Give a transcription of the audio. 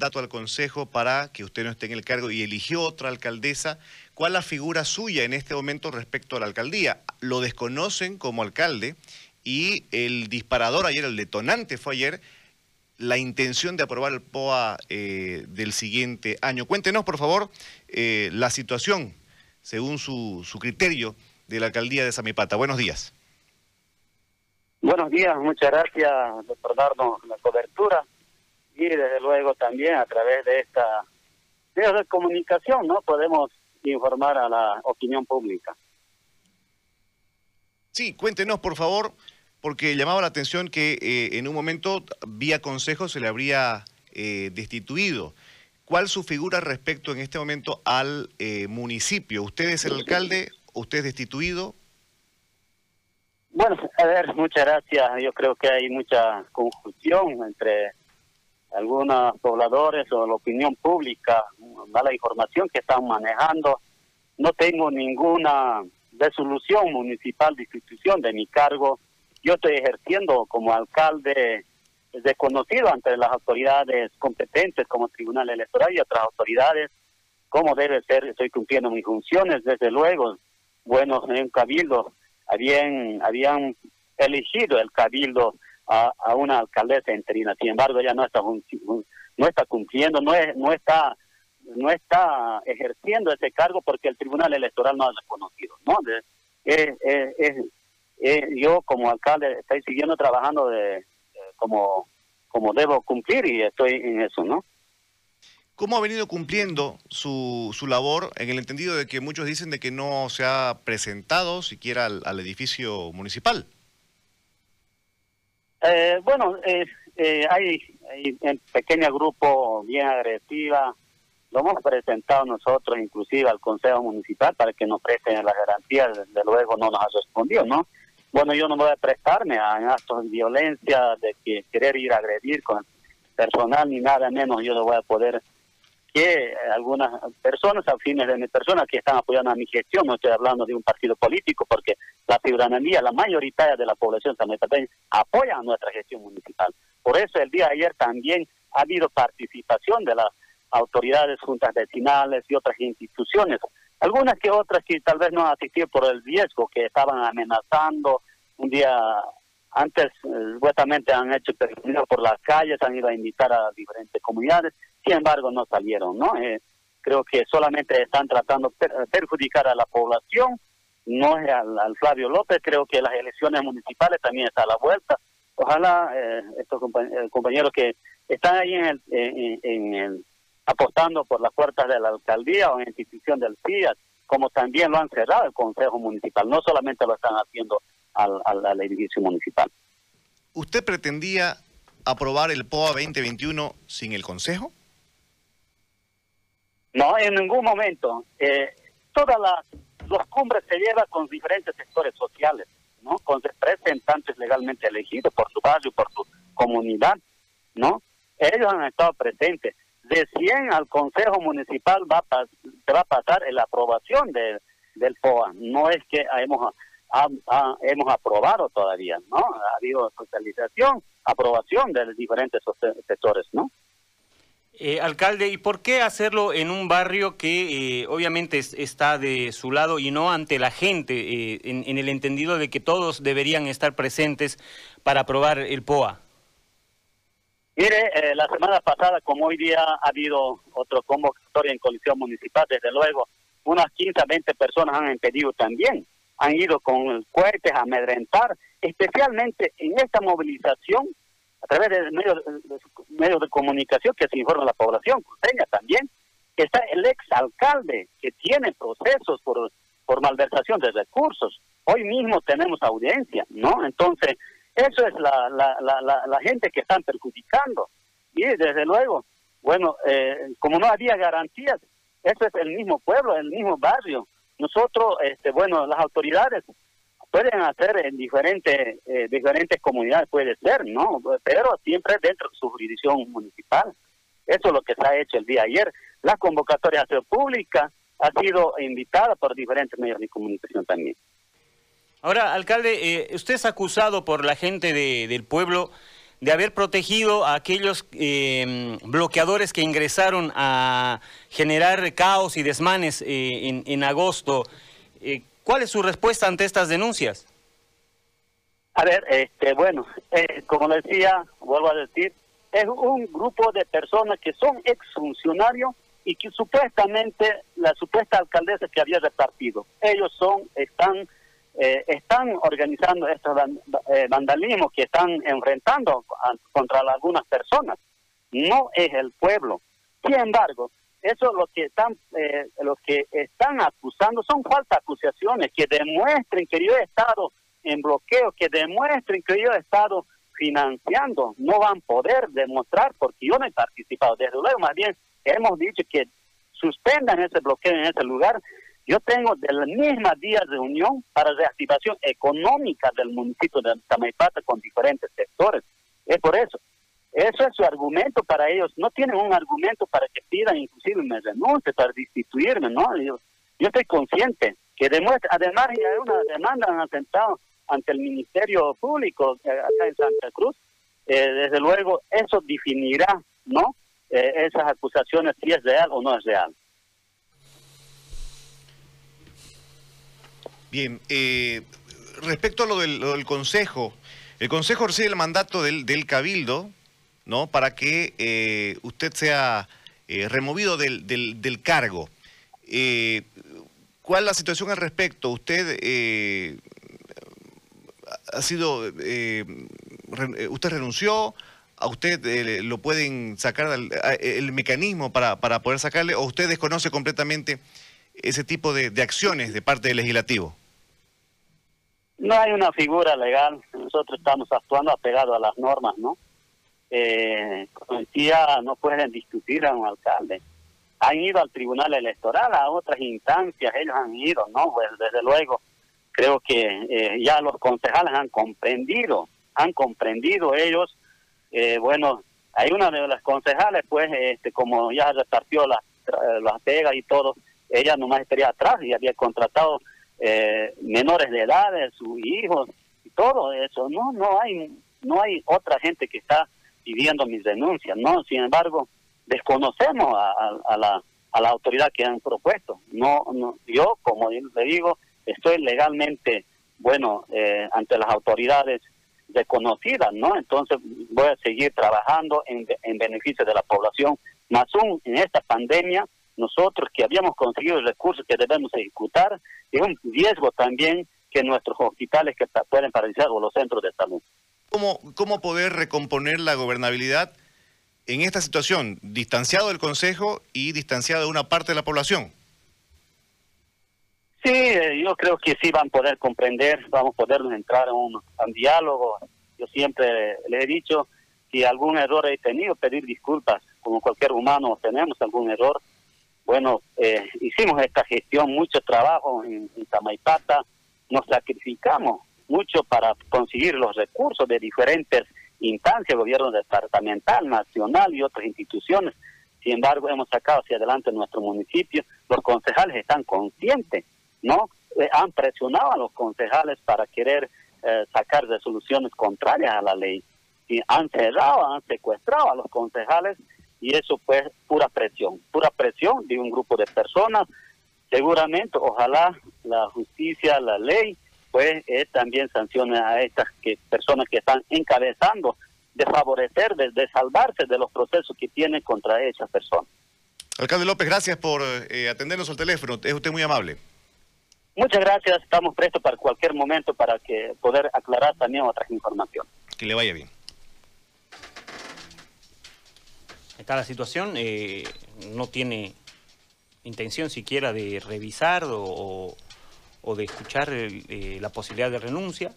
mandato al Consejo para que usted no esté en el cargo y eligió otra alcaldesa. ¿Cuál es la figura suya en este momento respecto a la alcaldía? Lo desconocen como alcalde y el disparador ayer, el detonante fue ayer, la intención de aprobar el POA eh, del siguiente año. Cuéntenos, por favor, eh, la situación, según su, su criterio, de la alcaldía de Samipata. Buenos días. Buenos días, muchas gracias por darnos la cobertura y desde luego también a través de esta de comunicación, ¿no? Podemos informar a la opinión pública. Sí, cuéntenos por favor, porque llamaba la atención que eh, en un momento vía consejo se le habría eh, destituido. ¿Cuál su figura respecto en este momento al eh, municipio? ¿Usted es el alcalde? ¿Usted es destituido? Bueno, a ver, muchas gracias. Yo creo que hay mucha confusión entre algunos pobladores o la opinión pública, la información que están manejando. No tengo ninguna resolución municipal de institución de mi cargo. Yo estoy ejerciendo como alcalde desconocido ante las autoridades competentes como Tribunal Electoral y otras autoridades. ¿Cómo debe ser? Estoy cumpliendo mis funciones, desde luego. Bueno, en cabildo habían, habían elegido el cabildo a, a una alcaldesa interina. Sin embargo, ya no está no está cumpliendo, no es, no está no está ejerciendo ese cargo porque el Tribunal Electoral no ha reconocido, ¿no? yo como alcalde estoy siguiendo trabajando de, como como debo cumplir y estoy en eso, ¿no? ¿Cómo ha venido cumpliendo su, su labor en el entendido de que muchos dicen de que no se ha presentado siquiera al, edificio municipal? Eh, bueno, eh, eh, hay, hay un pequeño grupo bien agresiva, lo hemos presentado nosotros inclusive al Consejo Municipal para que nos presten las garantías, desde luego no nos ha respondido, ¿no? Bueno, yo no voy a prestarme a actos de violencia, de que querer ir a agredir con personal ni nada menos, yo no voy a poder que algunas personas afines de mi persona que están apoyando a mi gestión, no estoy hablando de un partido político, porque la ciudadanía, la mayoritaria de la población sanmepateña apoya nuestra gestión municipal. Por eso el día de ayer también ha habido participación de las autoridades, juntas vecinales y otras instituciones, algunas que otras que tal vez no han asistido por el riesgo, que estaban amenazando un día antes, eh, supuestamente han hecho por las calles, han ido a invitar a diferentes comunidades, sin embargo no salieron, ¿no? Eh, creo que solamente están tratando de perjudicar a la población, no es al, Flavio López, creo que las elecciones municipales también están a la vuelta. Ojalá eh, estos eh, compañeros que están ahí en el, en, el, apostando por las puertas de la alcaldía o en la institución del CIAT, como también lo han cerrado el Consejo Municipal, no solamente lo están haciendo al, al, al edificio municipal. ¿Usted pretendía aprobar el POA 2021 sin el Consejo? No, en ningún momento. Eh, todas las, los cumbres se llevan con diferentes sectores sociales, ¿no? Con representantes legalmente elegidos por su barrio, por su comunidad, ¿no? Ellos han estado presentes. De 100 al Consejo Municipal va se va a pasar la aprobación del POA. No es que hemos, hemos aprobado todavía, ¿no? Ha habido socialización, aprobación de diferentes sectores, ¿no? Eh, alcalde, ¿y por qué hacerlo en un barrio que eh, obviamente está de su lado y no ante la gente, eh, en, el entendido de que todos deberían estar presentes para aprobar el POA? Mire, la semana pasada, como hoy día ha habido otro convocatorio en colisión municipal, desde luego, unas 15 a 20 personas han impedido también, han ido con cohetes a amedrentar, especialmente en esta movilización a través de medios de, medios de comunicación que se informa la población cruceña también, que está el ex alcalde que tiene procesos por, por malversación de recursos. Hoy mismo tenemos audiencia, ¿no? Entonces, eso es la, la, la, la, gente que están perjudicando. Y desde luego, bueno, eh, como no había garantías, eso es el mismo pueblo, el mismo barrio. Nosotros, este, bueno, las autoridades pueden hacer en diferentes eh, diferentes comunidades, puede ser, ¿no? Pero siempre dentro de su jurisdicción municipal. Eso es lo que se ha hecho el día ayer. La convocatoria pública ha sido invitada por diferentes medios de comunicación también. Ahora, alcalde, eh, usted es acusado por la gente de, del pueblo de haber protegido a aquellos em, bloqueadores que ingresaron a generar caos y desmanes eh, en, agosto. ¿Cuál es su respuesta ante estas denuncias? A ver, este, bueno, eh, como decía, vuelvo a decir, es un grupo de personas que son exfuncionarios y que supuestamente la supuesta alcaldesa que había repartido, ellos son, están, eh, están organizando estos eh, vandalismos que están enfrentando contra algunas personas. No es el pueblo. Sin embargo, eso lo que están, eh, lo que están acusando son falsas acusaciones que demuestren que yo he estado en bloqueo, que demuestren que yo he estado financiando. No van a poder demostrar porque yo no he participado. Desde luego, más bien, hemos dicho que suspendan ese bloqueo en ese lugar. Yo tengo del mismo día de reunión para reactivación económica del municipio de Tamaipata con diferentes sectores. Es por eso. Eso es su argumento para ellos. No tienen un argumento para que pidan inclusive me renuncie, para destituirme, ¿no? Yo, estoy consciente que demuestra, además hay una demanda han atentado ante el Ministerio Público eh, acá en Santa Cruz. Eh, desde luego, eso definirá, ¿no? Eh, esas acusaciones si es real o no es real. Bien, respecto a lo del, Consejo, el Consejo recibe el mandato del, Cabildo, ¿no? Para que usted sea removido del, del cargo. ¿Cuál es la situación al respecto? ¿Usted ha sido, eh, eh, usted renunció, a usted eh, lo pueden sacar el mecanismo para, para, poder sacarle, o usted desconoce completamente ese tipo de, acciones de parte del legislativo. No hay una figura legal, nosotros estamos actuando apegado a las normas, ¿no? Eh, no pueden discutir a un alcalde. Han ido al tribunal electoral, a otras instancias, ellos han ido, ¿no? Pues desde luego creo que eh, ya los concejales han comprendido, han comprendido ellos, eh, bueno, hay una de las concejales, pues, este, como ya repartió las las pegas y todo, ella nomás estaría atrás y había contratado eh, menores de edad, sus hijos y todo eso. No, no hay, no hay otra gente que está pidiendo mis denuncias, no. Sin embargo, desconocemos a, la, a la autoridad que han propuesto. No, yo, como le digo, estoy legalmente, bueno, eh, ante las autoridades reconocidas, ¿no? Entonces voy a seguir trabajando en, beneficio de la población. Más aún en esta pandemia, nosotros que habíamos conseguido el recurso que debemos ejecutar, es un riesgo también que nuestros hospitales que pueden paralizar o los centros de salud. ¿Cómo, ¿Cómo poder recomponer la gobernabilidad en esta situación, distanciado del Consejo y distanciado de una parte de la población? Sí, eh, yo creo que sí van a poder comprender, vamos a poder entrar en un, diálogo. Yo siempre le he dicho, si algún error he tenido, pedir disculpas. Como cualquier humano tenemos algún error. Bueno, eh, hicimos esta gestión, mucho trabajo en, Tamaipata, nos sacrificamos mucho para conseguir los recursos de diferentes instancias, gobierno departamental, nacional y otras instituciones. Sin embargo, hemos sacado hacia adelante nuestro municipio. Los concejales están conscientes ¿no? Eh, han presionado a los concejales para querer eh, sacar resoluciones contrarias a la ley. Y han cerrado, han secuestrado a los concejales y eso fue pura presión, pura presión de un grupo de personas. Seguramente, ojalá la justicia, la ley, pues eh, también sancione a estas que, personas que están encabezando de favorecer, de, de salvarse de los procesos que tienen contra esas personas. Alcalde López, gracias por atendernos al teléfono. Es usted muy amable. Muchas gracias, estamos prestos para cualquier momento para que poder aclarar también otras informaciones. Que le vaya bien. Está la situación, eh, no tiene intención siquiera de revisar o, de escuchar eh, la posibilidad de renuncia.